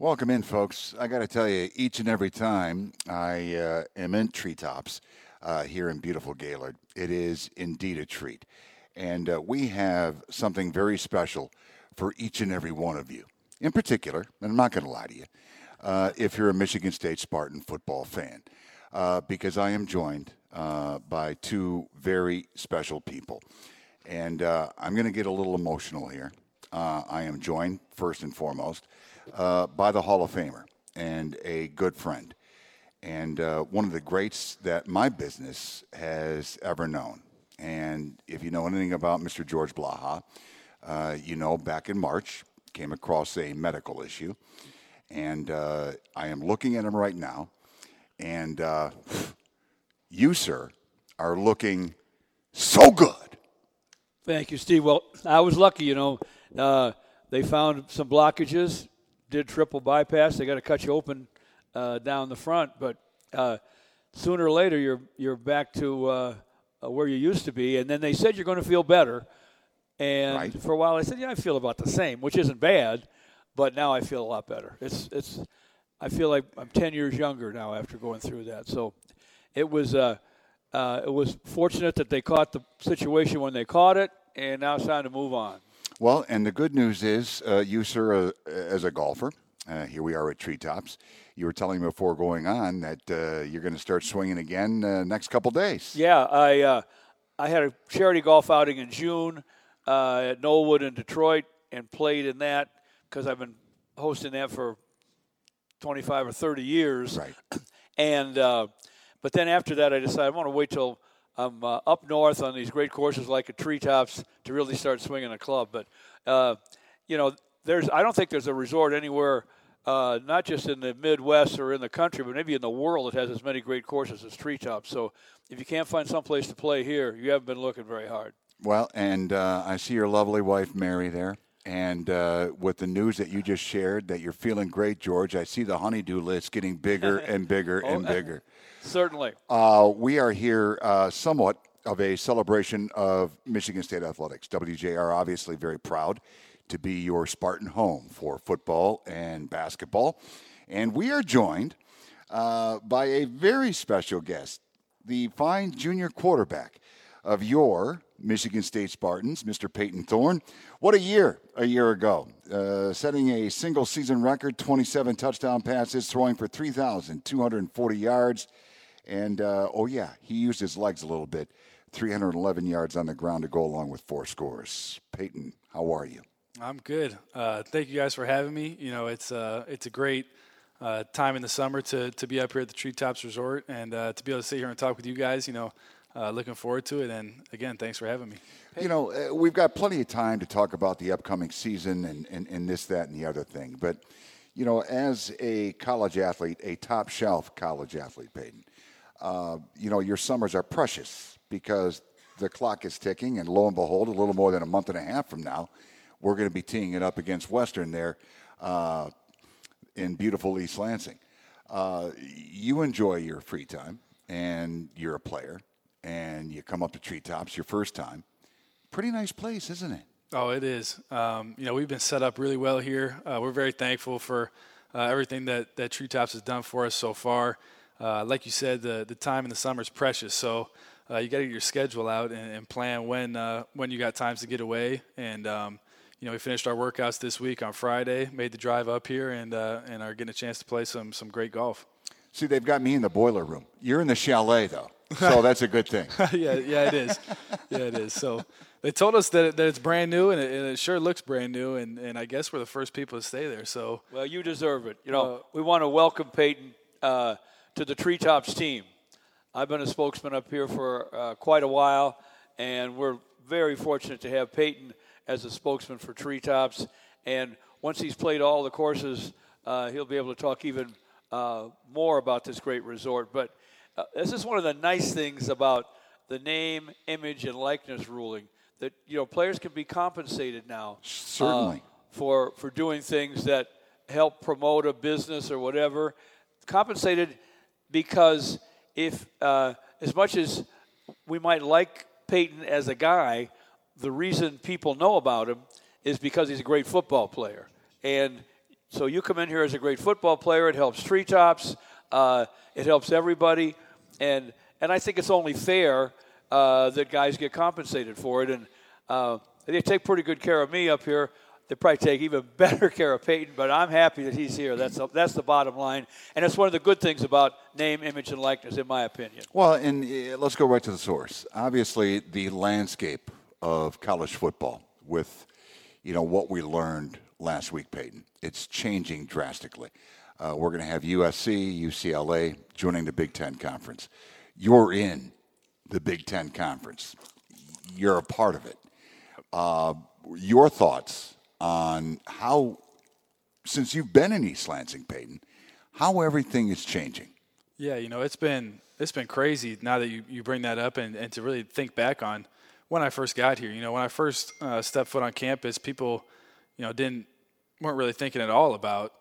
Welcome in, folks. I got to tell you, each and every time I uh, am in treetops uh, here in beautiful Gaylord, it is indeed a treat. And uh, we have something very special for each and every one of you. In particular, and I'm not going to lie to you, uh, if you're a Michigan State Spartan football fan, uh, because I am joined uh, by two very special people. And I'm going to get a little emotional here. I am joined, first and foremost, uh, by the Hall of Famer and a good friend, and uh, one of the greats that my business has ever known. And if you know anything about Mr. George Blaha, uh, you know back in March came across a medical issue, and uh, I am looking at him right now, and uh, you, sir, are looking so good. Thank you, Steve. Well, I was lucky, you know. Uh, they found some blockages did triple bypass. They got to cut you open uh, down the front, but uh, sooner or later you're you're back to uh, uh where you used to be. And then they said you're going to feel better. And right. for a while I said, yeah, I feel about the same, which isn't bad, but now I feel a lot better. It's it's I feel like I'm 10 years younger now after going through that. So it was uh, uh, it was fortunate that they caught the situation when they caught it, and now it's time to move on. Well, and the good news is, uh, you, sir, uh, as a golfer, uh, here we are at Treetops. You were telling me before going on that uh, you're going to start swinging again uh, next couple days. Yeah, I uh, I had a charity golf outing in June at Knollwood in Detroit and played in that because I've been hosting that for 25 or 30 years. Right. And but then after that, I decided I want to wait till I'm uh, up north on these great courses like at Treetops to really start swinging a club. But uh, you know, there's I don't think there's a resort anywhere, uh, not just in the Midwest or in the country, but maybe in the world that has as many great courses as Treetops. So if you can't find some place to play here, you haven't been looking very hard. Well, and uh, I see your lovely wife Mary there. And uh, with the news that you just shared that you're feeling great, George, I see the honeydew list getting bigger and bigger and oh, bigger. Certainly. Uh, we are here uh, somewhat of a celebration of Michigan State athletics. WJR obviously very proud to be your Spartan home for football and basketball. And we are joined uh, by a very special guest, the fine junior quarterback of your Michigan State Spartans, Mr. Payton Thorne. What a year a year ago. Uh, setting a single season record 27 touchdown passes, throwing for 3,240 yards. And uh, oh, yeah, he used his legs a little bit. 311 yards on the ground to go along with four scores. Payton, how are you? I'm good. Uh, thank you guys for having me. You know, it's uh, it's a great uh, time in the summer to to be up here at the Treetops Resort and uh, to be able to sit here and talk with you guys. You know, uh, looking forward to it. And again, thanks for having me. Hey. You know, uh, we've got plenty of time to talk about the upcoming season and, and, and this, that, and the other thing. But, you know, as a college athlete, a top shelf college athlete, Payton, uh, you know, your summers are precious because the clock is ticking, and lo and behold, a little more than a month and a half from now, we're going to be teeing it up against Western there uh, in beautiful East Lansing. Uh, you enjoy your free time, and you're a player and you come up to treetops your first time. Pretty nice place, isn't it? Oh, it is. Um, you know, we've been set up really well here. Uh, we're very thankful for uh, everything that, that Treetops has done for us so far. Uh, like you said, the, the time in the summer is precious. So uh, you got to get your schedule out and, and plan when uh, when you got times to get away. And um, you know, we finished our workouts this week on Friday, made the drive up here, and uh, and are getting a chance to play some some great golf. See, they've got me in the boiler room. You're in the chalet, though so that's a good thing. yeah, yeah, it is. Yeah, it is. So they told us that, it, that it's brand new, and it, and it, sure looks brand new. And, and I guess we're the first people to stay there. So well, you deserve it. You know, uh, we want to welcome Payton uh, to the Treetops team. I've been a spokesman up here for uh, quite a while, and we're very fortunate to have Payton as a spokesman for Treetops. And once he's played all the courses, uh, he'll be able to talk even uh, more about this great resort. But uh, this is one of the nice things about the name, image, and likeness ruling that you know players can be compensated now. Certainly. Uh, for for doing things that help promote a business or whatever, compensated because if uh, as much as we might like Payton as a guy, the reason people know about him is because he's a great football player. And so you come in here as a great football player. It helps treetops. Uh, it helps everybody, and and I think it's only fair uh, that guys get compensated for it. And uh, they take pretty good care of me up here. They probably take even better care of Payton, but I'm happy that he's here. That's a, that's the bottom line, and it's one of the good things about name, image, and likeness, in my opinion. Well, and uh, let's go right to the source. Obviously, the landscape of college football with you know what we learned last week, Payton. It's changing drastically. Uh, we're going to have USC, UCLA joining the Big Ten Conference. You're in the Big Ten Conference. You're a part of it. Uh, your thoughts on how, since you've been in East Lansing, Payton, how everything is changing? Yeah, you know, it's been it's been crazy now that you, you bring that up and, and to really think back on when I first got here. You know, when I first uh, stepped foot on campus, people, you know, didn't weren't really thinking at all about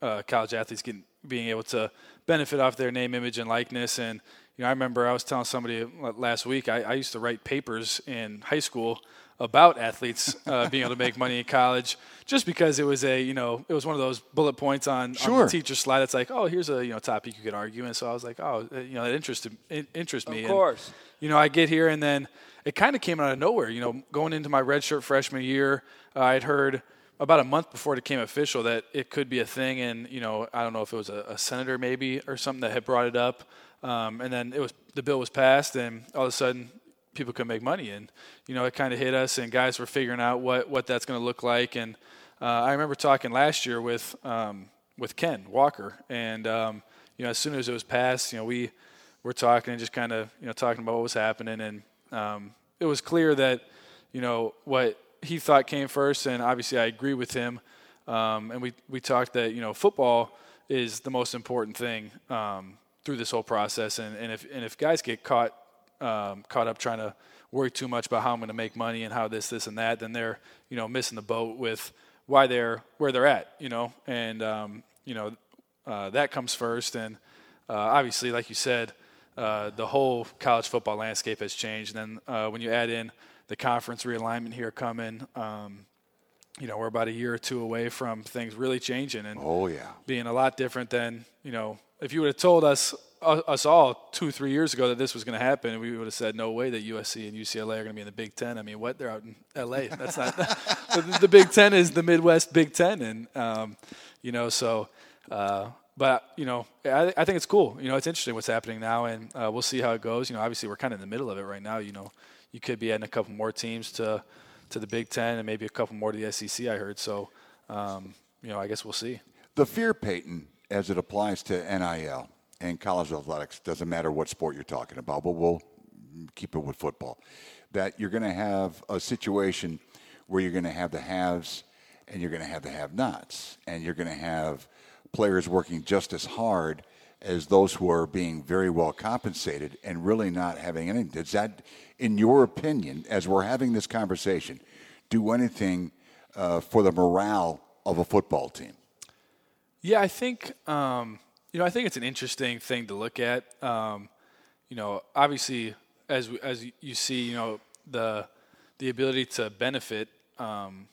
uh, college athletes getting being able to benefit off their name, image, and likeness. And you know, I remember I was telling somebody last week I, I used to write papers in high school about athletes uh, being able to make money in college, just because it was a you know it was one of those bullet points on, sure. on the teacher's slide. It's like, oh, here's a you know topic you could argue, and so I was like, oh, uh, you know, it interested it interests me. Of course. And, you know, I get here and then it kind of came out of nowhere. You know, going into my redshirt freshman year, uh, I'd heard about a month before it became official that it could be a thing, and you know, I don't know if it was a, a senator maybe or something that had brought it up, um, and then it was the bill was passed, and all of a sudden people could make money, and you know, it kind of hit us, and guys were figuring out what what that's going to look like, and uh, I remember talking last year with um, with Ken Walker, and um, you know, as soon as it was passed, you know, we were talking and just kind of you know talking about what was happening, and um, it was clear that you know what he thought came first, and obviously I agree with him. Um, and we we talked that you know football is the most important thing um, through this whole process, and, and if and if guys get caught um, caught up trying to worry too much about how I'm going to make money and how this this and that, then they're you know missing the boat with why they're where they're at, you know, and um, you know uh, that comes first, and uh, obviously, like you said, uh, the whole college football landscape has changed. And then uh, when you add in the conference realignment here coming. Um, you know, we're about a year or two away from things really changing and oh yeah, being a lot different than you know. If you would have told us us all two three years ago that this was going to happen, we would have said no way that USC and UCLA are going to be in the Big Ten. I mean, what they're out in LA. That's not the, the, Big Ten is the Midwest Big Ten, and um, you know so. Uh, but you know, I, I, think it's cool. You know, it's interesting what's happening now, and uh, we'll see how it goes. You know, obviously we're kind of in the middle of it right now. You know, you could be adding a couple more teams to to the Big Ten and maybe a couple more to the SEC. I heard so. Um, you know, I guess we'll see. The fear, Payton, as it applies to NIL and college athletics, doesn't matter what sport you're talking about, but we'll keep it with football. That you're going to have a situation where you're going to have the haves and you're going to have the have-nots, and you're going to have players working just as hard as those who are being very well compensated and really not having anything. Does that, in your opinion, as we're having this conversation, do anything uh, for the morale of a football team? Yeah, I think um, you know I think it's an interesting thing to look at. Um, you know, obviously, as as you see, you know the the ability to benefit um,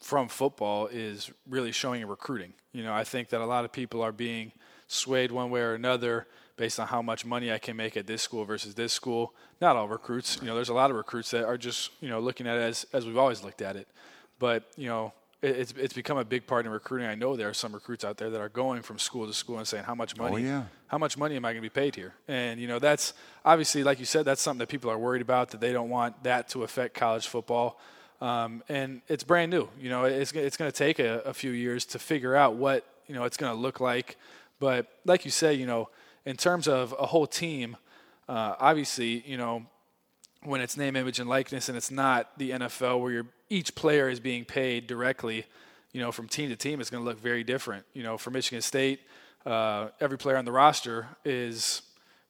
from football is really showing in recruiting. You know, I think that a lot of people are being swayed one way or another based on how much money I can make at this school versus this school. Not all recruits, you know, there's a lot of recruits that are just, you know, looking at it as, as we've always looked at it. But, you know, it, it's, it's become a big part in recruiting. I know there are some recruits out there that are going from school to school and saying, how much money, oh, yeah. how much money am I going to be paid here? And, you know, that's obviously, like you said, that's something that people are worried about, that they don't want that to affect college football. Um, and it's brand new. You know, it's, it's going to take a, a few years to figure out what, you know, it's going to look like but like you say, you know, in terms of a whole team, uh, obviously, you know, when it's name, image, and likeness, and it's not the NFL where each player is being paid directly, you know, from team to team, it's going to look very different. You know, for Michigan State, uh, every player on the roster is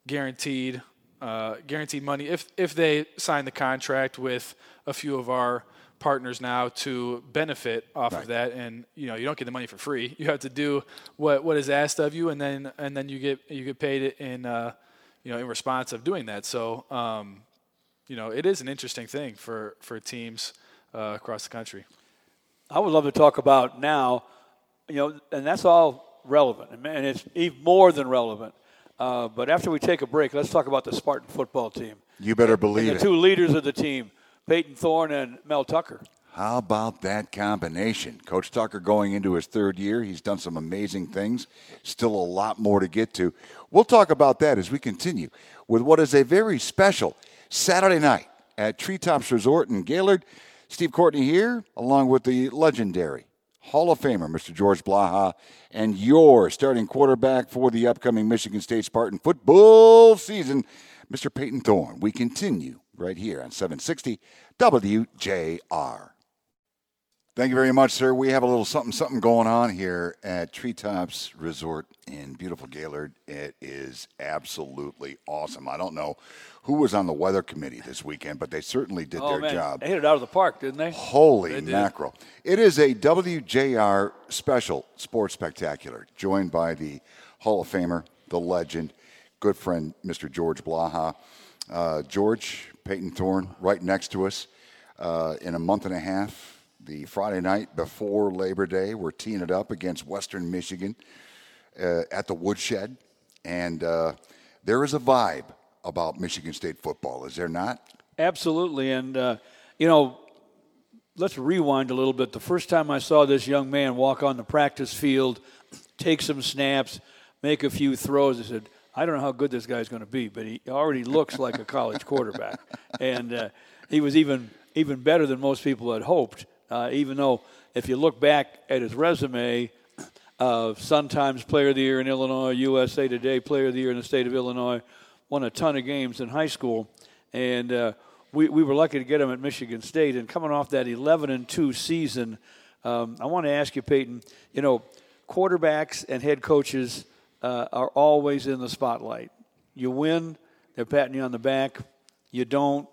guaranteed uh, guaranteed money if if they sign the contract with a few of our partners now to benefit off right. of that and you know you don't get the money for free you have to do what what is asked of you and then and then you get you get paid in uh, you know in response of doing that so um, you know it is an interesting thing for for teams uh, across the country I would love to talk about now you know, and that's all relevant, and it's even more than relevant. Uh, but after we take a break, let's talk about the Spartan football team. You better believe and the it. two leaders of the team, Payton Thorne and Mel Tucker. How about that combination? Coach Tucker going into his third year. He's done some amazing things. Still a lot more to get to. We'll talk about that as we continue with what is a very special Saturday night at Treetops Resort in Gaylord. Steve Courtney here, along with the legendary Hall of Famer, Mr. George Blaha, and your starting quarterback for the upcoming Michigan State Spartan football season, Mr. Payton Thorne. We continue right here on 760 WJR. Thank you very much, sir. We have a little something something going on here at Treetops Resort in beautiful Gaylord. It is absolutely awesome. I don't know who was on the weather committee this weekend, but they certainly did oh, their man. job. They hit it out of the park, didn't they? Holy They mackerel. It is a WJR special sports spectacular, joined by the Hall of Famer, the legend, good friend, Mr. George Blaha. Uh, George, Payton Thorne, right next to us uh, in a month and a half. The Friday night before Labor Day, we're teeing it up against Western Michigan uh, at the Woodshed. And uh, there is a vibe about Michigan State football, is there not? Absolutely. And, uh, you know, let's rewind a little bit. The first time I saw this young man walk on the practice field, take some snaps, make a few throws, I said, I don't know how good this guy's going to be, but he already looks like a college quarterback. And uh, he was even, even better than most people had hoped, uh, even though if you look back at his resume, uh, Sun Times Player of the Year in Illinois, USA Today Player of the Year in the state of Illinois, won a ton of games in high school, and uh, we, we were lucky to get him at Michigan State. And coming off that 11 and 2 season, um, I want to ask you, Payton. You know, quarterbacks and head coaches uh, are always in the spotlight. You win, they're patting you on the back. You don't,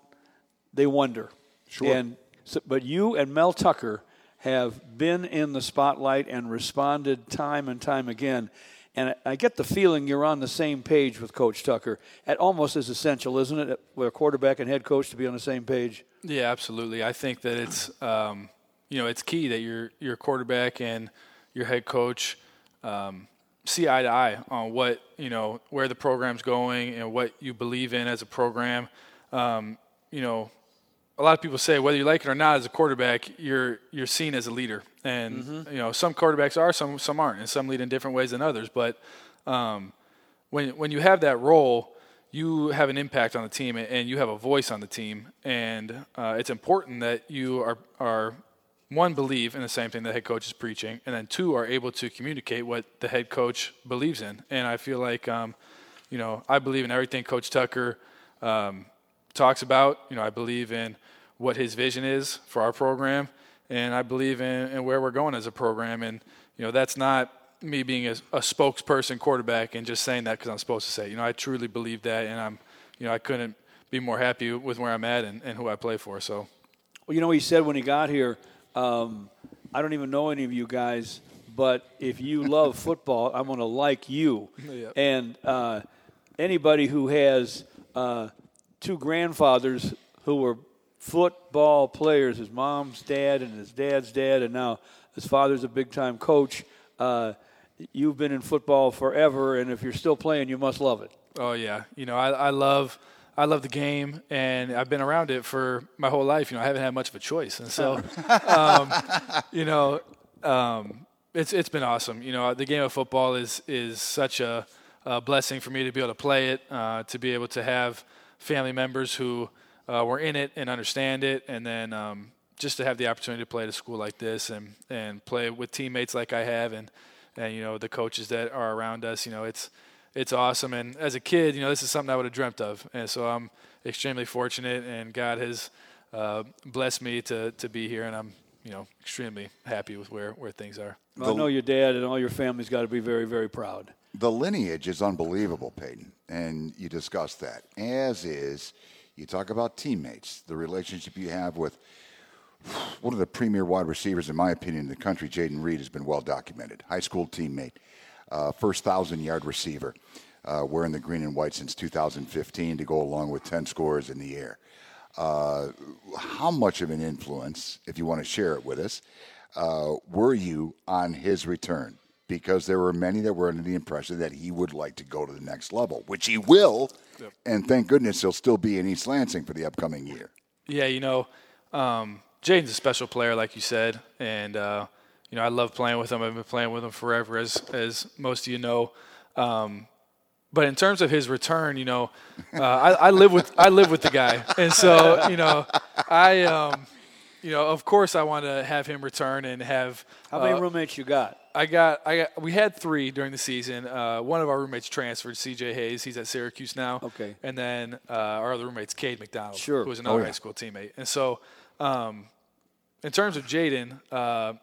they wonder. Sure. And so, but you and Mel Tucker have been in the spotlight and responded time and time again. And I get the feeling you're on the same page with Coach Tucker. At almost as essential, isn't it, with a quarterback and head coach to be on the same page? Yeah, absolutely. I think that it's um, you know it's key that your your quarterback and your head coach um, see eye to eye on what you know where the program's going and what you believe in as a program. Um, you know, a lot of people say whether you like it or not as a quarterback, you're you're seen as a leader, and you know some quarterbacks are, some some aren't, and some lead in different ways than others. But um, when when you have that role, you have an impact on the team, and you have a voice on the team, and uh, it's important that you are are one believe in the same thing the head coach is preaching, and then two are able to communicate what the head coach believes in. And I feel like, um, you know, I believe in everything Coach Tucker um, talks about. You know, I believe in what his vision is for our program, and I believe in, in where we're going as a program. And you know, that's not me being a, a spokesperson quarterback and just saying that because I'm supposed to say. You know, I truly believe that, and I'm, you know, I couldn't be more happy with where I'm at and, and who I play for. So. Well, you know, he said when he got here, um, I don't even know any of you guys, but if you love football, I'm going to like you. Yep. And uh, anybody who has uh, two grandfathers who were football players, his mom's dad and his dad's dad, and now his father's a big time coach. Uh, you've been in football forever, and if you're still playing, you must love it. Oh yeah, you know I, I love I love the game, and I've been around it for my whole life. You know I haven't had much of a choice, and so um, you know um, it's it's been awesome. You know the game of football is is such a, a blessing for me to be able to play it, uh, to be able to have family members who uh, were in it and understand it, and then um, just to have the opportunity to play at a school like this and and play with teammates like I have, and and you know the coaches that are around us. You know it's it's awesome. And as a kid, you know, this is something I would have dreamt of. And so I'm extremely fortunate, and God has uh, blessed me to, to be here, and I'm, you know, extremely happy with where, where things are. Well, I know your dad and all your family's got to be very, very proud. The lineage is unbelievable, Payton, and you discussed that. As is, you talk about teammates, the relationship you have with one of the premier wide receivers, in my opinion, in the country, Jayden Reed, has been well documented. High school teammate, uh, first thousand yard receiver, uh, wearing the green and white since 2015 to go along with 10 scores in the air. Uh, how much of an influence, if you want to share it with us, uh, were you on his return? Because there were many that were under the impression that he would like to go to the next level, which he will. Yep. And thank goodness he'll still be in East Lansing for the upcoming year. Yeah, you know, um, Jayden's a special player, like you said, and uh, you know I love playing with him. I've been playing with him forever, as as most of you know. Um, but in terms of his return, you know, uh, I, I, live with I live with the guy, and so you know, I um, you know, of course, I want to have him return and have. How many uh, roommates you got? I got, I got, we had three during the season. Uh, one of our roommates transferred, C.J. Hayes. He's at Syracuse now. Okay. And then uh, our other roommate's Cade McDonald, sure. who was another oh, yeah. high school teammate. And so, um, in terms of Jayden, uh,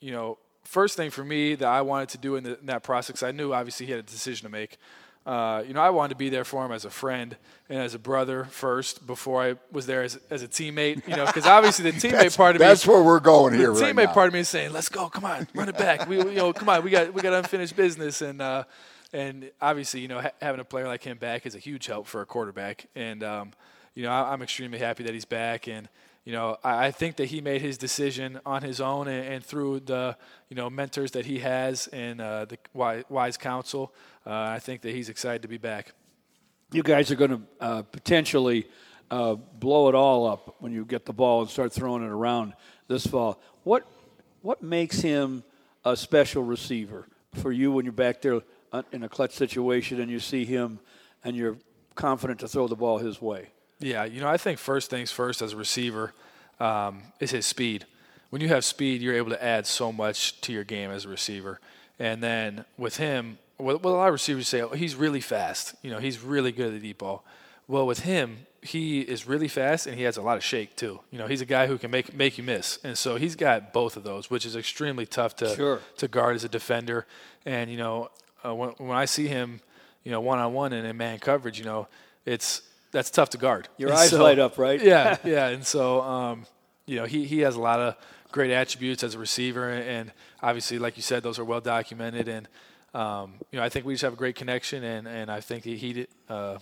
you know, first thing for me that I wanted to do in, the, in that process, I knew obviously he had a decision to make. Uh, you know, I wanted to be there for him as a friend and as a brother first before I was there as, as a teammate. You know, because obviously the teammate part of me that's where we're going here. The teammate right part of me is saying, "Let's go, come on, run it back. We, you know, come on, we got we got unfinished business." And uh, and obviously, you know, ha- having a player like him back is a huge help for a quarterback. And um, you know, I, I'm extremely happy that he's back and you know, I, I, think that he made his decision on his own and, and through the, you know, mentors that he has and uh, the wise, wise counsel. Uh, I think that he's excited to be back. You guys are going to uh, potentially uh, blow it all up when you get the ball and start throwing it around this fall. What what makes him a special receiver for you when you're back there uh, in a clutch situation and you see him and you're confident to throw the ball his way? Yeah, you know, I think first things first as a receiver um, is his speed. When you have speed, you're able to add so much to your game as a receiver. And then with him, what, a lot of receivers say, oh, he's really fast. You know, he's really good at the deep ball. Well, with him, he is really fast and he has a lot of shake too. You know, he's a guy who can make make you miss, and so he's got both of those, which is extremely tough to sure. to guard as a defender. And you know, uh, when when I see him, you know, one on one and in man coverage, you know, it's that's tough to guard. Your and eyes so, light up, right? yeah, yeah. And so, um, you know, he, he has a lot of great attributes as a receiver, and obviously, like you said, those are well documented. And um, you know, I think we just have a great connection, and and I think he, he uh,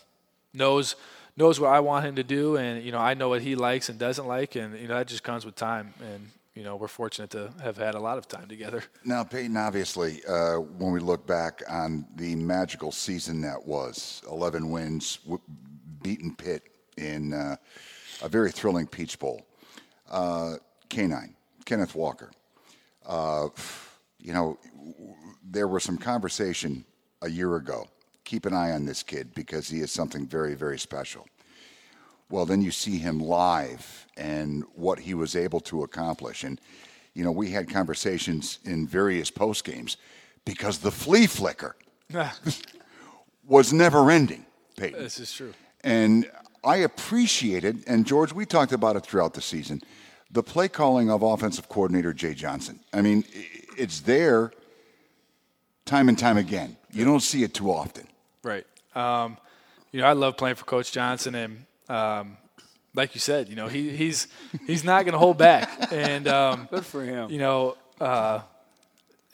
knows knows what I want him to do, and you know, I know what he likes and doesn't like, and you know, that just comes with time. And you know, we're fortunate to have had a lot of time together. Now, Payton, obviously, uh, when we look back on the magical season that was 11 wins, beaten Pitt in uh, a very thrilling Peach Bowl. Uh, Canine, Kenneth Walker. Uh, you know, there was some conversation a year ago. Keep an eye on this kid because he is something very, very special. Well, then you see him live and what he was able to accomplish. And, you know, we had conversations in various post games because the flea flicker was never ending. Payton. This is true. And I appreciated, and George, we talked about it throughout the season, the play calling of offensive coordinator Jay Johnson. I mean, it's there time and time again. You don't see it too often. Right. Um, you know, I love playing for Coach Johnson, and um, like you said, you know, he, he's he's not going to hold back, and um, good for him. You know, uh,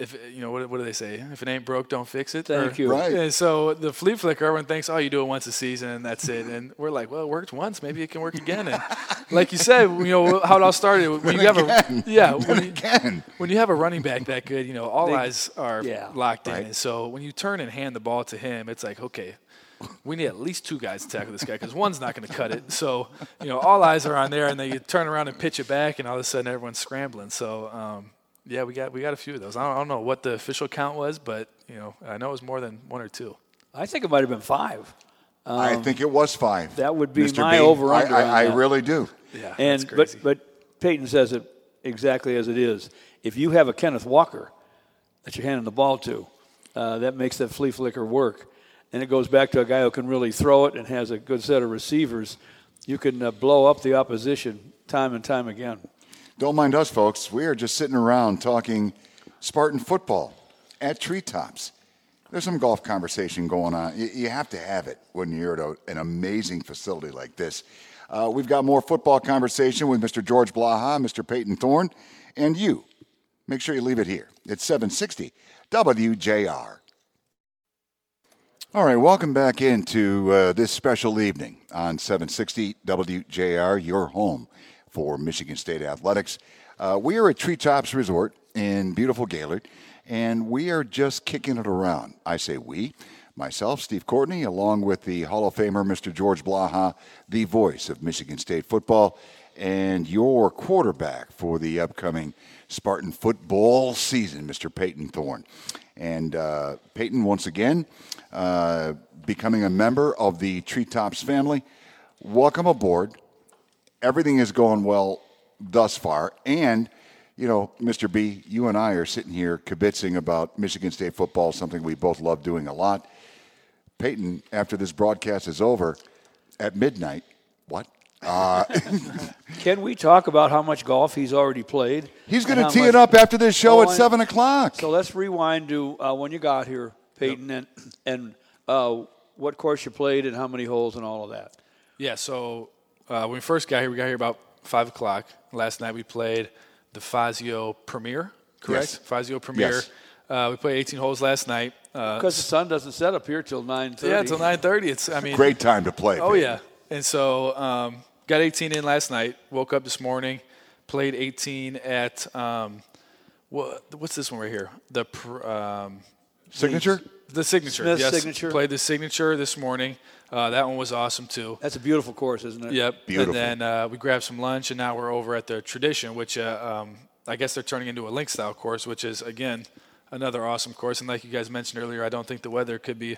if you know what, what do they say? If it ain't broke, don't fix it. Thank or, you. Right. And so the flea flicker, everyone thinks, oh, you do it once a season and that's it. And we're like, well, it worked once, maybe it can work again. And like you said, you know how it all started. When you have a yeah, when you, again. when you have a running back that good, you know all they, eyes are yeah, locked right. in. And so when you turn and hand the ball to him, it's like, okay, we need at least two guys to tackle this guy because one's not going to cut it. So, you know, all eyes are on there, and then you turn around and pitch it back, and all of a sudden everyone's scrambling. So, um, yeah, we got we got a few of those. I don't, I don't, know what the official count was, but you know, I know it was more than one or two. I think it might have been five. Um, I think it was five. That would be Mr. my over under. I, I, I really do. Yeah, and but but Payton says it exactly as it is. If you have a Kenneth Walker that you're handing the ball to, uh, that makes that flea flicker work. And it goes back to a guy who can really throw it and has a good set of receivers. You can uh, blow up the opposition time and time again. Don't mind us, folks. We are just sitting around talking Spartan football at treetops. There's some golf conversation going on. You, have to have it when you're at an amazing facility like this. Uh, we've got more football conversation with Mr. George Blaha, Mr. Payton Thorne, and you. Make sure you leave it here. It's 760 WJR. All right, welcome back into uh, this special evening on 760 WJR, your home for Michigan State Athletics. Uh, we are at Treetops Resort in beautiful Gaylord, and we are just kicking it around. I say we, myself, Steve Courtney, along with the Hall of Famer, Mr. George Blaha, the voice of Michigan State football, and your quarterback for the upcoming Spartan football season, Mr. Payton Thorne. And uh, Payton, once again, uh, becoming a member of the Treetops family. Welcome aboard. Everything is going well thus far. And, you know, Mr. B, you and I are sitting here kibitzing about Michigan State football, something we both love doing a lot. Payton, after this broadcast is over, at midnight, what? Uh, Can we talk about how much golf he's already played? he's going to how tee it up after this show Oh, at I- 7 o'clock. So let's rewind to uh, when you got here, Payton, and and uh, what course you played and how many holes and all of that. Yeah, so uh, when we first got here, we got here about 5 o'clock. Last night we played the Fazio Premier, correct? Yes. Fazio Premier. Yes. Uh, we played 18 holes last night. Uh, Because the sun doesn't set up here till nine thirty. yeah, until 9.30. It's, I mean, Great time to play. Oh Payton. yeah, and so um, got 18 in last night. Woke up this morning, played 18 at um, what, what's this one right here? The um, Signature? the signature. Smith's yes, Signature. Played the signature this morning. Uh, that one was awesome too. That's a beautiful course, isn't it? Yep. Beautiful. And then uh, we grabbed some lunch, and now we're over at the tradition, which uh, um, I guess they're turning into a link style course, which is again another awesome course. And like you guys mentioned earlier, I don't think the weather could be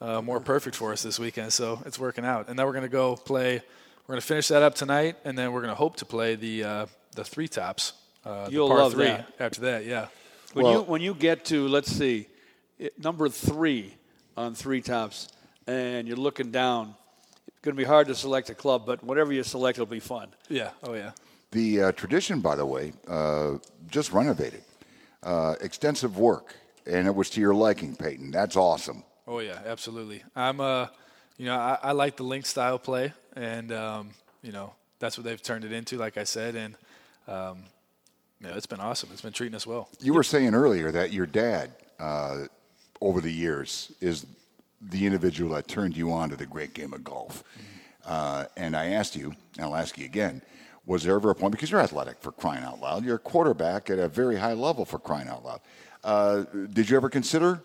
uh, more perfect for us this weekend. So it's working out. And then we're going to go play. We're going to finish that up tonight, and then we're going to hope to play the uh, the Threetops. Uh, You'll par love three that. after that. Yeah. When Well- you when you get to let's see, it, number three on Threetops, and you're looking down, it's going to be hard to select a club, but whatever you select it'll be fun. Yeah. Oh yeah. The uh, tradition, by the way, uh, just renovated. Uh, extensive work, and it was to your liking, Payton. That's awesome. Oh yeah, absolutely. I'm uh, you know, I, I like the link style play, and um, you know, that's what they've turned it into. Like I said, and um, yeah, it's been awesome. It's been treating us well. You were saying earlier that your dad, uh, over the years, is the individual that turned you on to the great game of golf. Uh, and I asked you, and I'll ask you again, was there ever a point, because you're athletic for crying out loud, you're a quarterback at a very high level for crying out loud. Uh, did you ever consider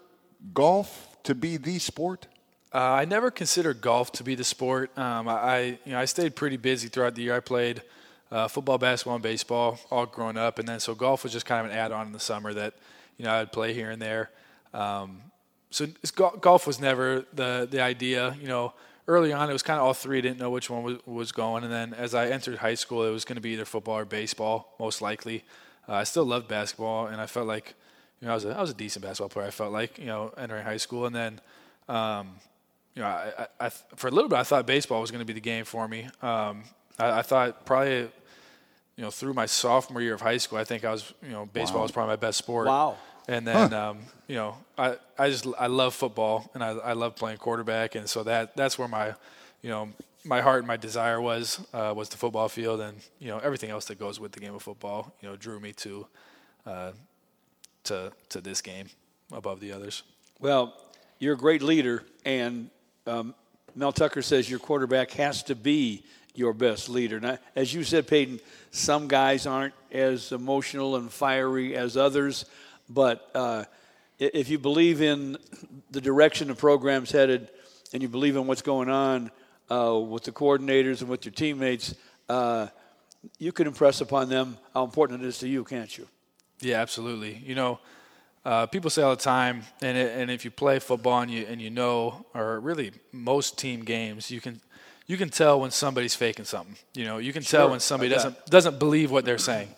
golf to be the sport? Uh, I never considered golf to be the sport. Um, I, you know, I stayed pretty busy throughout the year. I played uh, football, basketball, and baseball all growing up, and then so golf was just kind of an add-on in the summer that you know I'd play here and there. Um, so go- golf was never the the idea. You know, early on it was kind of all three. I didn't know which one was, was going, and then as I entered high school, it was going to be either football or baseball, most likely. Uh, I still loved basketball, and I felt like you know I was a, I was a decent basketball player. I felt like you know entering high school, and then. Um, you know, I, I, I, for a little bit, I thought baseball was going to be the game for me. Um, I, I thought probably, you know, through my sophomore year of high school, I think I was, you know, baseball was probably my best sport. Wow. And then, um, you know, I, I just I love football and I, I love playing quarterback, and so that that's where my, you know, my heart and my desire was uh, was the football field, and you know everything else that goes with the game of football, you know, drew me to, uh, to to this game above the others. Well, you're a great leader, and um, Mel Tucker says your quarterback has to be your best leader. Now, as you said, Payton, some guys aren't as emotional and fiery as others, but uh, if you believe in the direction the program's headed and you believe in what's going on uh, with the coordinators and with your teammates, uh, you can impress upon them how important it is to you, can't you? Yeah, absolutely. You know, uh, people say all the time, and it, and if you play football and you and you know, or really most team games, you can you can tell when somebody's faking something. You know, you can tell when somebody doesn't doesn't believe what they're saying,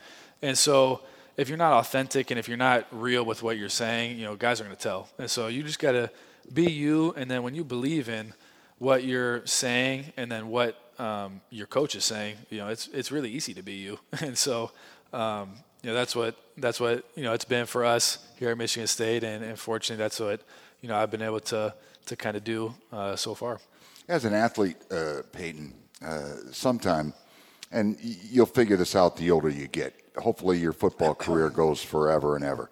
and so if you're not authentic and if you're not real with what you're saying, you know, guys are going to tell. And so you just got to be you, and then when you believe in what you're saying and then what um, your coach is saying, you know, it's it's really easy to be you. And so, um, you know, that's what that's what you know it's been for us here at Michigan State, and, and fortunately, that's what you know I've been able to to kind of do uh, so far. As an athlete, uh, Payton, uh, sometime, and you'll figure this out the older you get. Hopefully, your football career goes forever and ever.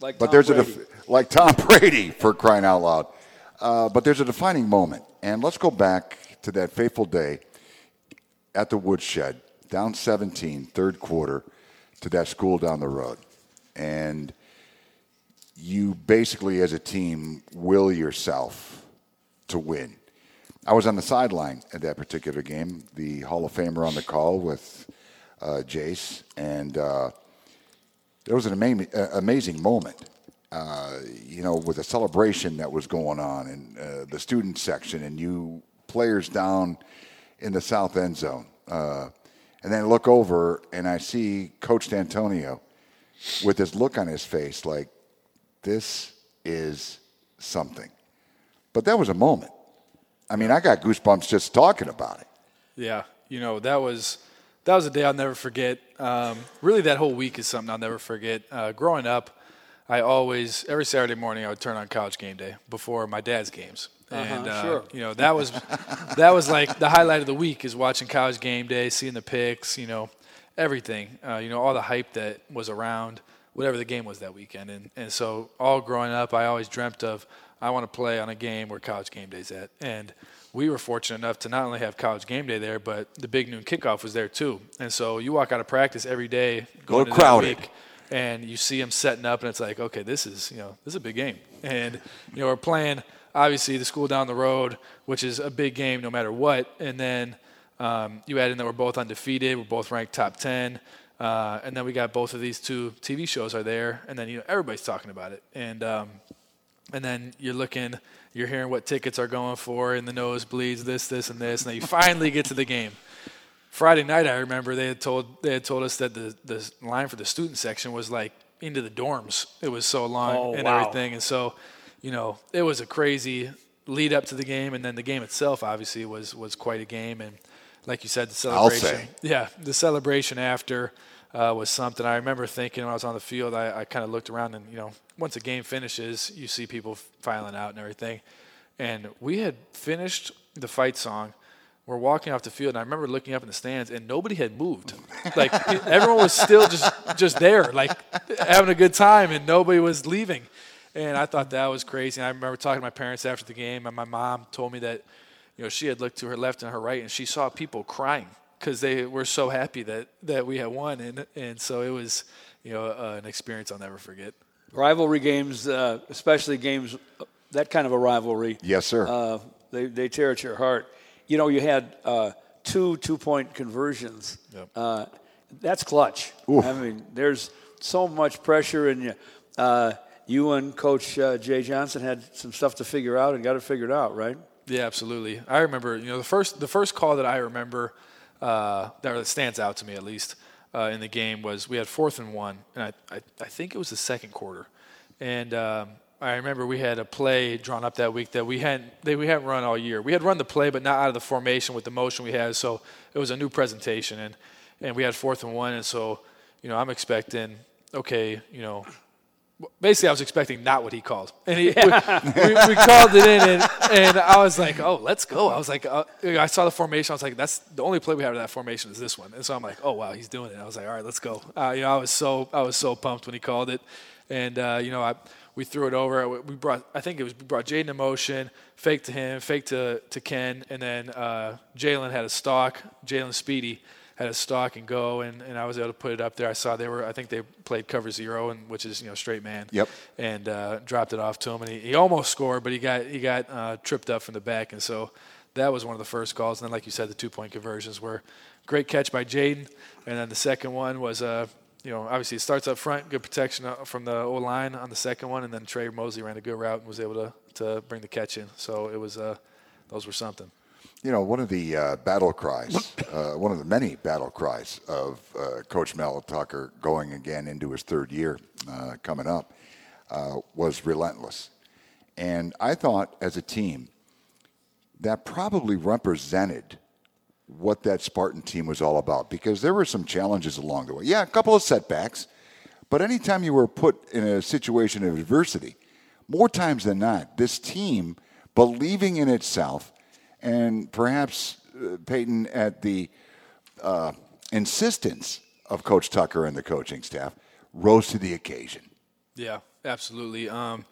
Like But Tom there's Brady. a def- like Tom Brady for crying out loud. Uh, but there's a defining moment, and let's go back to that fateful day at the woodshed, down 17, third quarter, to that school down the road, and you basically, as a team, will yourself to win. I was on the sideline at that particular game, the Hall of Famer on the call with uh, Jace, and uh, it was an amazing, uh, amazing moment. Uh, you know, with the celebration that was going on in uh, the student section, and you players down in the south end zone. And then look over and I see Coach Dantonio with this look on his face like, this is something. But that was a moment. I mean, I got goosebumps just talking about it. Yeah, you know that was that was a day I'll never forget. Um, really, that whole week is something I'll never forget. Uh, growing up, I always every Saturday morning I would turn on College Game Day before my dad's games, Uh-huh, and uh, sure. you know that was that was like the highlight of the week is watching College Game Day, seeing the picks, you know, everything, uh, you know, all the hype that was around whatever the game was that weekend, and and so all growing up, I always dreamt of I want to play on a game where College Game Day's at, and we were fortunate enough to not only have college game day there, but the big noon kickoff was there too. And so you walk out of practice every day, going into crowded. week, and you see them setting up, and it's like, okay, this is you know this is a big game, and you know we're playing obviously the school down the road, which is a big game no matter what, and then um, you add in that we're both undefeated, we're both ranked top ten. Uh, and then we got both of these two TV shows are there, and then you know everybody's talking about it, and um, and then you're looking, you're hearing what tickets are going for in the nosebleeds, this, this, and this, and then you finally get to the game. Friday night, I remember they had told they had told us that the the line for the student section was like into the dorms. It was so long Oh, and wow. everything, and so you know it was a crazy lead up to the game, and then the game itself obviously was was quite a game, and like you said, the I'll celebration. say. Yeah, the celebration after uh, was something. I remember thinking when I was on the field, I, I kind of looked around and, you know, once a game finishes, you see people filing out and everything. And we had finished the fight song. We're walking off the field, and I remember looking up in the stands, and nobody had moved. Like everyone was still just just there, like having a good time, and nobody was leaving. And I thought that was crazy. And I remember talking to my parents after the game, and my mom told me that you know, she had looked to her left and her right, and she saw people crying because they were so happy that, that we had won, and and so it was, you know, uh, an experience I'll never forget. Rivalry games, uh, especially games, that kind of a rivalry. Yes, sir. Uh, they, they tear at your heart. You know, you had uh, two two point conversions. Yep. Uh, that's clutch. I mean, there's so much pressure, and you, uh, you and Coach uh, Jay Johnson had some stuff to figure out and got it figured out, right? Yeah, absolutely. I remember, you know, the first the first call that I remember uh, that stands out to me at least uh, in the game was we had fourth and one, and I, I, I think it was the second quarter, and um, I remember we had a play drawn up that week that we hadn't they, we hadn't run all year. We had run the play, but not out of the formation with the motion we had, so it was a new presentation, and and we had fourth and one, and so you know I'm expecting okay, you know basically I was expecting not what he called, and he, we, we, we called it in, and, and I was like, oh, let's go. I was like, uh, I saw the formation. I was like, that's the only play we have in that formation is this one, and so I'm like, oh wow, he's doing it. I was like, all right, let's go. Uh, you know, I was so I was so pumped when he called it, and uh, you know, I we threw it over. We brought I think it was we brought Jayden in motion, fake to him, fake to to Ken, and then uh, Jalen had a stalk. Jalen Speedy had a stock and go, and, and I was able to put it up there. I saw they were, I think they played cover zero, and which is you know straight man. Yep. And uh, dropped it off to him, and he, he almost scored, but he got he got uh, tripped up from the back, and so that was one of the first calls. And then, like you said, the two point conversions were great catch by Jayden, and then the second one was uh, you know obviously it starts up front, good protection uh, from the O line on the second one, and then Tre Mosley ran a good route and was able to to bring the catch in. So it was uh, those were something. You know, one of the uh, battle cries, uh, one of the many battle cries of uh, Coach Mel Tucker going again into his third year uh, coming up uh, was relentless. And I thought as a team, that probably represented what that Spartan team was all about because there were some challenges along the way. Yeah, a couple of setbacks, but anytime you were put in a situation of adversity, more times than not, this team believing in itself and perhaps uh, Payton at the uh, insistence of Coach Tucker and the coaching staff rose to the occasion. Yeah, absolutely. Um,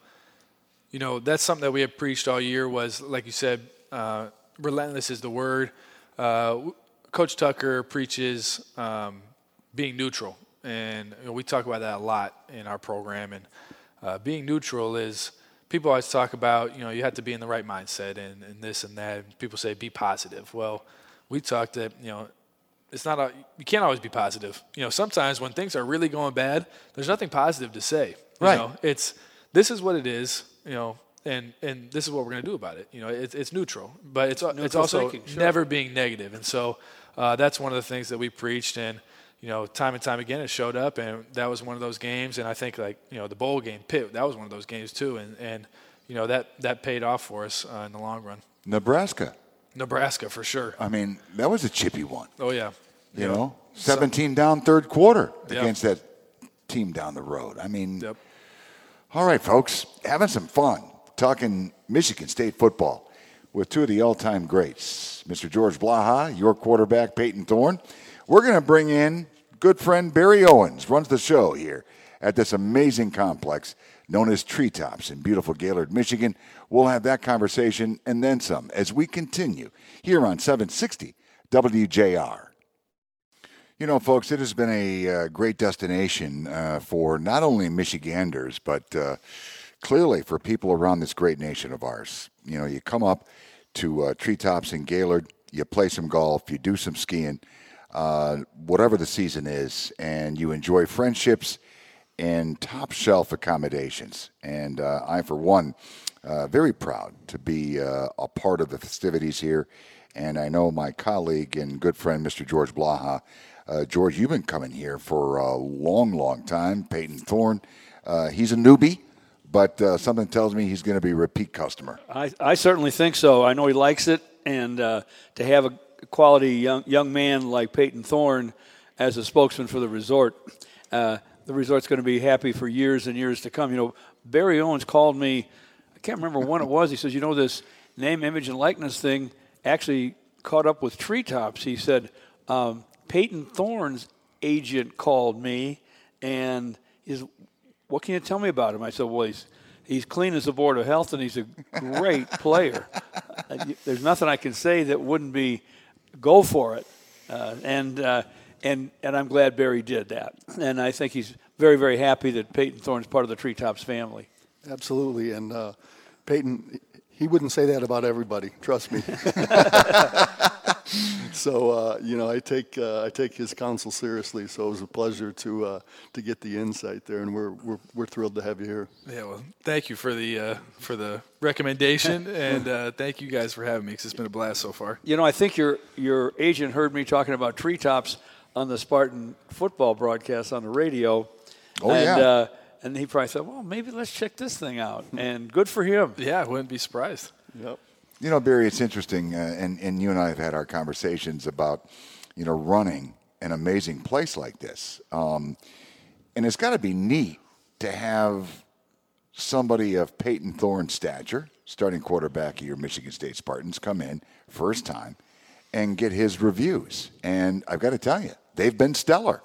you know, that's something that we have preached all year was, like you said, uh, relentless is the word. Uh, Coach Tucker preaches um, being neutral. and you know, we talk about that a lot in our program. And uh, being neutral is people always talk about you know you have to be in the right mindset and, and this and that. People say be positive. Well, we talked that you know it's not a, you can't always be positive. You know, sometimes when things are really going bad, there's nothing positive to say. You Right. Know? It's this is what it is. You know, and and this is what we're going to do about it. You know, it's it's neutral, but it's it's Neutral also thinking, sure. never being negative. And so uh, that's one of the things that we preached and. You know, time and time again, it showed up, and that was one of those games. And I think, like you know, the bowl game, Pitt, that was one of those games too. And and you know that that paid off for us uh, in the long run. Nebraska. Nebraska for sure. I mean, that was a chippy one. Oh yeah. You know, 17 down third quarter Yep. against that team down the road. I mean, Yep. all right, folks, having some fun talking Michigan State football with two of the all-time greats, Mr. George Blaha, your quarterback, Payton Thorne. We're going to bring in good friend Barry Owens, runs the show here at this amazing complex known as Treetops in beautiful Gaylord, Michigan. We'll have that conversation and then some as we continue here on 760 WJR. You know, folks, it has been a uh, great destination uh, for not only Michiganders, but uh, clearly for people around this great nation of ours. You know, you come up to uh, treetops in Gaylord, you play some golf, you do some skiing, uh, whatever the season is, and you enjoy friendships and top shelf accommodations. And uh, I, for one, uh, very proud to be uh, a part of the festivities here. And I know my colleague and good friend, Mr. George Blaha. Uh, George, you've been coming here for a long, long time. Payton Thorne, uh, he's a newbie, but uh, something tells me he's going to be a repeat customer. I, I certainly think so. I know he likes it, and uh, to have a quality young young man like Payton Thorne as a spokesman for the resort, uh, the resort's going to be happy for years and years to come. You know, Barry Owens called me. I can't remember when it was. He says, "You know, this name, image, and likeness thing actually caught up with treetops." He said, um, "Payton Thorne's agent called me, and is what can you tell me about him?" I said, "Well, he's." He's clean as a board of health, and he's a great player. Uh, There's nothing I can say that wouldn't be go for it, uh, and uh, and and I'm glad Barry did that, and I think he's very very happy that Payton Thorne's part of the Treetops family. Absolutely, and uh, Payton, he wouldn't say that about everybody. Trust me. so uh, you know, I take uh, I take his counsel seriously. So it was a pleasure to uh, to get the insight there, and we're we're we're thrilled to have you here. Yeah, well, thank you for the uh, for the recommendation, and uh, thank you guys for having me because it's been a blast so far. You know, I think your your agent heard me talking about Treetops on the Spartan football broadcast on the radio. Oh, and, yeah. And he probably said, "Well, maybe let's check this thing out." And good for him. Yeah, I wouldn't be surprised. Yep. You know, Barry, it's interesting, uh, and, and you and I have had our conversations about, you know, running an amazing place like this. Um, and it's got to be neat to have somebody of Payton Thorne's stature, starting quarterback of your Michigan State Spartans, come in first time and get his reviews. And I've got to tell you, they've been stellar.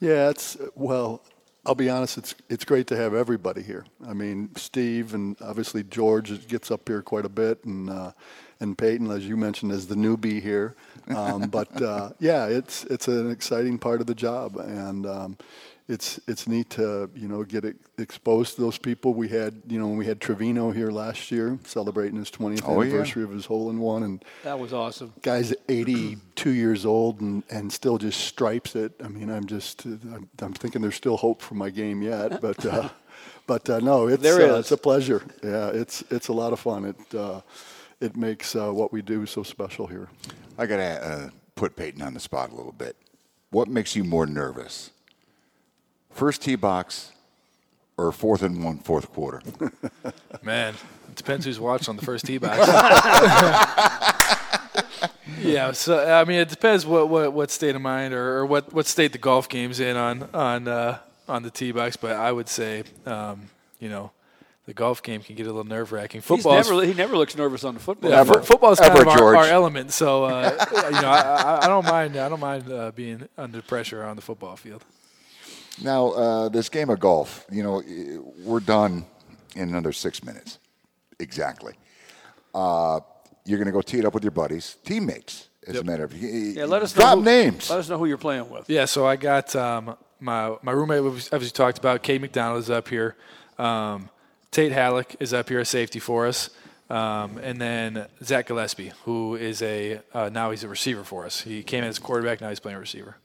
Yeah, it's well. I'll be honest. It's it's great to have everybody here. I mean, Steve and obviously George gets up here quite a bit, and uh, and Payton, as you mentioned, is the newbie here. Um, but uh, yeah, it's it's an exciting part of the job, and um, it's it's neat to you know get it exposed to those people. We had you know when we had Trevino here last year celebrating his 20th Oh, yeah. anniversary of his hole in one, and That was awesome. guy's 82 years old and, and still just stripes it. I mean, I'm just, I'm, I'm thinking there's still hope for my game yet, but, uh, but uh, no, it's, There uh, it's a pleasure. Yeah, it's, it's a lot of fun. It, uh, it makes uh, what we do so special here. I got to uh, put Payton on the spot a little bit. What makes you more nervous? First tee box or fourth and one, fourth quarter? Man, it depends who's watching on the first tee box. yeah, so I mean, it depends what, what, what state of mind or, or what, what state the golf game's in on on uh, on the tee box. But I would say, um, you know, the golf game can get a little nerve wracking. Football, never, he never looks nervous on the football. yeah, field. fo- football's kind Ever, of our, our element. So uh, you know, I, I, I don't mind. I don't mind uh, being under pressure on the football field. Now, uh, this game of golf, you know, we're done in another six minutes. Exactly. Uh, you're going to go tee it up with your buddies, teammates, as a matter of fact. Yeah, let us know Drop who- names. Let us know who you're playing with. Yeah, so I got um, my my roommate, as we talked about, Cade McDonald is up here. Um, Tate Halleck is up here, a safety for us. Um, and then Zach Gillespie, who is a uh, now he's a receiver for us. He came in as quarterback, now he's playing receiver.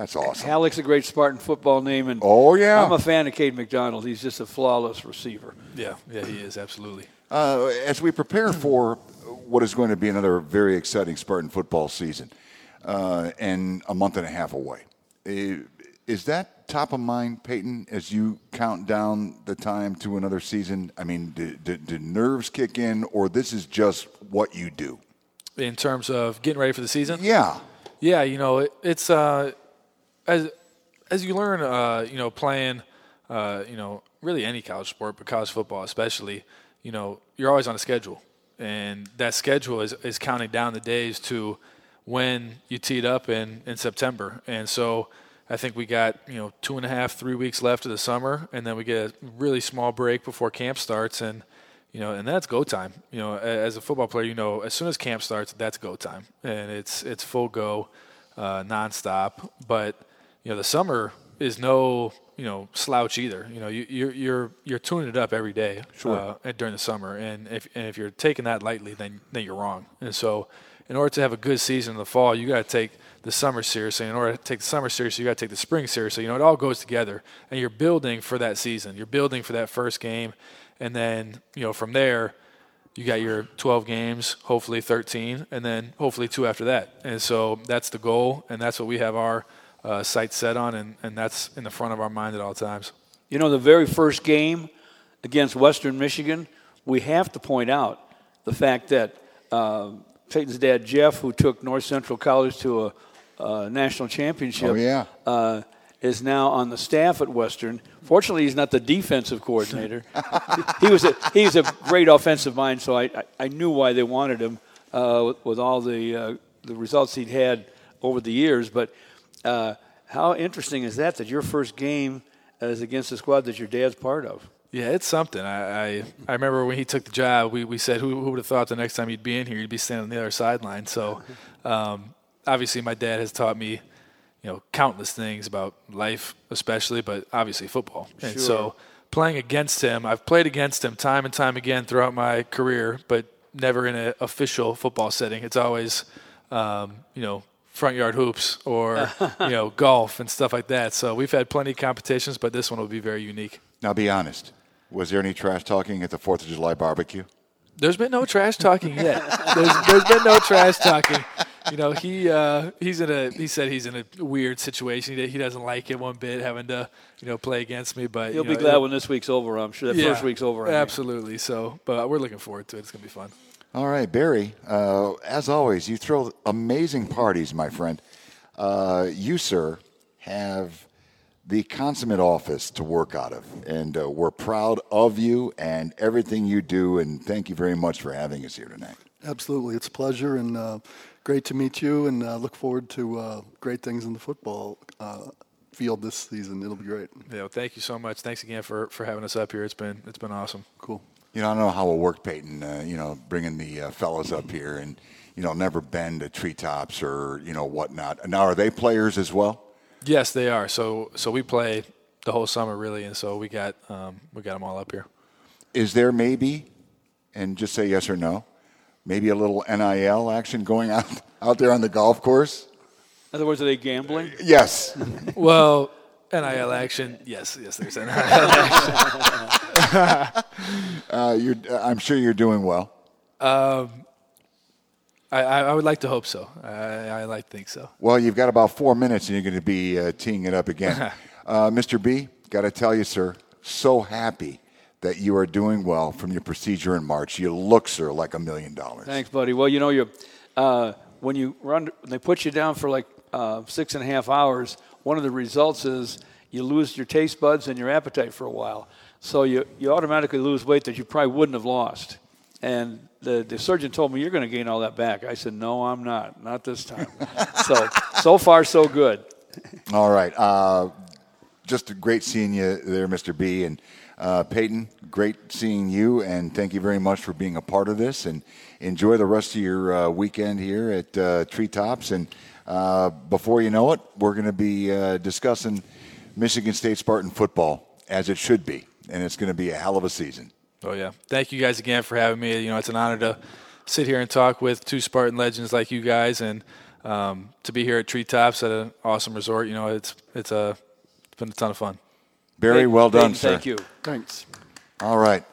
That's awesome. Halleck's a great Spartan football name, and Oh, yeah. I'm a fan of Cade McDonald. He's just a flawless receiver. Yeah, yeah, he is absolutely. Uh, as we prepare for what is going to be another very exciting Spartan football season, uh, and a month and a half away, is that top of mind, Payton, as you count down the time to another season? I mean, do, do, do nerves kick in, or this is just what you do? In terms of getting ready for the season, Yeah. Yeah, you know, it, it's uh, as as you learn, uh, you know, playing, uh, you know, really any college sport, but college football especially, you know, you're always on a schedule, and that schedule is is counting down the days to when you teed up in in September, and so. I think we got you know two and a half, three weeks left of the summer, and then we get a really small break before camp starts, and you know, and that's go time. You know, as a football player, you know, as soon as camp starts, that's go time, and it's it's full go, uh, nonstop. But you know, the summer is no you know slouch either. You know, you, you're you're you're tuning it up every day uh, during the summer, and if and if you're taking that lightly, then then you're wrong. And so, in order to have a good season in the fall, you got to take the summer seriously. In order to take the summer seriously, you got to take the spring seriously. You know, it all goes together, and you're building for that season. You're building for that first game, and then you know from there, you got your 12 games, hopefully 13, and then hopefully two after that. And so that's the goal, and that's what we have our uh, sights set on, and, and that's in the front of our mind at all times. You know, the very first game against Western Michigan, we have to point out the fact that uh, Payton's dad, Jeff, who took North Central College to a, a national championship, Oh, yeah. uh, is now on the staff at Western. Fortunately, he's not the defensive coordinator. he was a he was a great offensive mind, so I, I, I knew why they wanted him uh, with, with all the uh, the results he'd had over the years. But uh, how interesting is that? That your first game is against a squad that your dad's part of. Yeah, it's something. I, I, I remember when he took the job, we, we said, who, who would have thought the next time you'd be in here, you'd be standing on the other sideline. So um, obviously, my dad has taught me, you know, countless things about life, especially, but obviously football. And so playing against him, I've played against him time and time again throughout my career, but never in an official football setting. It's always, um, you know, front yard hoops or you know golf and stuff like that. So we've had plenty of competitions, but this one will be very unique. Now, be honest. Was there any trash talking at the Fourth of July barbecue? There's been no trash talking yet. There's, there's been no trash talking. You know, he uh, he's in a he said he's in a weird situation. He, he doesn't like it one bit having to you know play against me. But He'll you know, be glad it- when this week's over. I'm sure that yeah, first week's over. I mean. Absolutely. So, but we're looking forward to it. It's gonna be fun. All right, Barry. Uh, as always, you throw amazing parties, my friend. Uh, you, sir, have the consummate office to work out of, and uh, we're proud of you and everything you do. And thank you very much for having us here tonight. Absolutely, it's a pleasure and uh, great to meet you, and uh, look forward to uh, great things in the football uh, field this season. It'll be great. Yeah. Well, thank you so much. Thanks again for, for having us up here. It's been it's been awesome. Cool. You know, I don't know how it worked, Payton. Uh, you know, bringing the uh, fellas up here and you know never been to treetops or you know whatnot. Now, are they players as well? Yes, they are. So so we play the whole summer really, and so we got um, we got them all up here. Is there maybe, and just say yes or no, maybe a little NIL action going out out there on the golf course? In other words, are they gambling? Yes. Well, NIL action. Yes, yes, there's NIL action. Uh, you're, I'm sure you're doing well. I, I, I would like to hope so. I, I like to think so. Well, you've got about four minutes, and you're going to be uh, teeing it up again. uh, Mr. B, got to tell you, sir, so happy that you are doing well from your procedure in March. You look, sir, like a million dollars. Thanks, buddy. Well, you know, you uh, when you run, they put you down for like uh, six and a half hours, one of the results is you lose your taste buds and your appetite for a while. So you, you automatically lose weight that you probably wouldn't have lost. And the, the surgeon told me you're going to gain all that back. I said, no, I'm not, not this time. so so far so good. All right. Uh, just great seeing you there, Mr. B. And uh, Payton, great seeing you. And thank you very much for being a part of this. And enjoy the rest of your uh, weekend here at uh, Treetops. And uh, before you know it, we're going to be uh, discussing Michigan State Spartan football as it should be, and it's going to be a hell of a season. Oh yeah, thank you guys again for having me. You know, it's an honor to sit here and talk with two Spartan legends like you guys, and um, to be here at Treetops at an awesome resort. You know, it's it's a it's been a ton of fun. Barry, well done, Thank, sir. Thank you. Thanks. All right.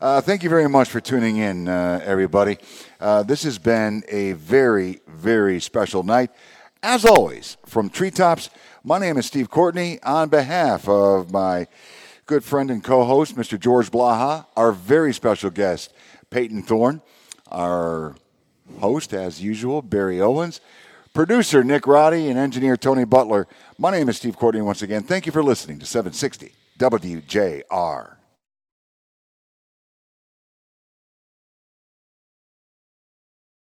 Uh, thank you very much for tuning in, uh, everybody. Uh, this has been a very, very special night. As always, from Treetops, my name is Steve Courtney. On behalf of my good friend and co host, Mr. George Blaha, our very special guest, Payton Thorne, our host, as usual, Barry Owens, producer, Nick Roddy, and engineer, Tony Butler. My name is Steve Courtney once again. Thank you for listening to 760 WJR.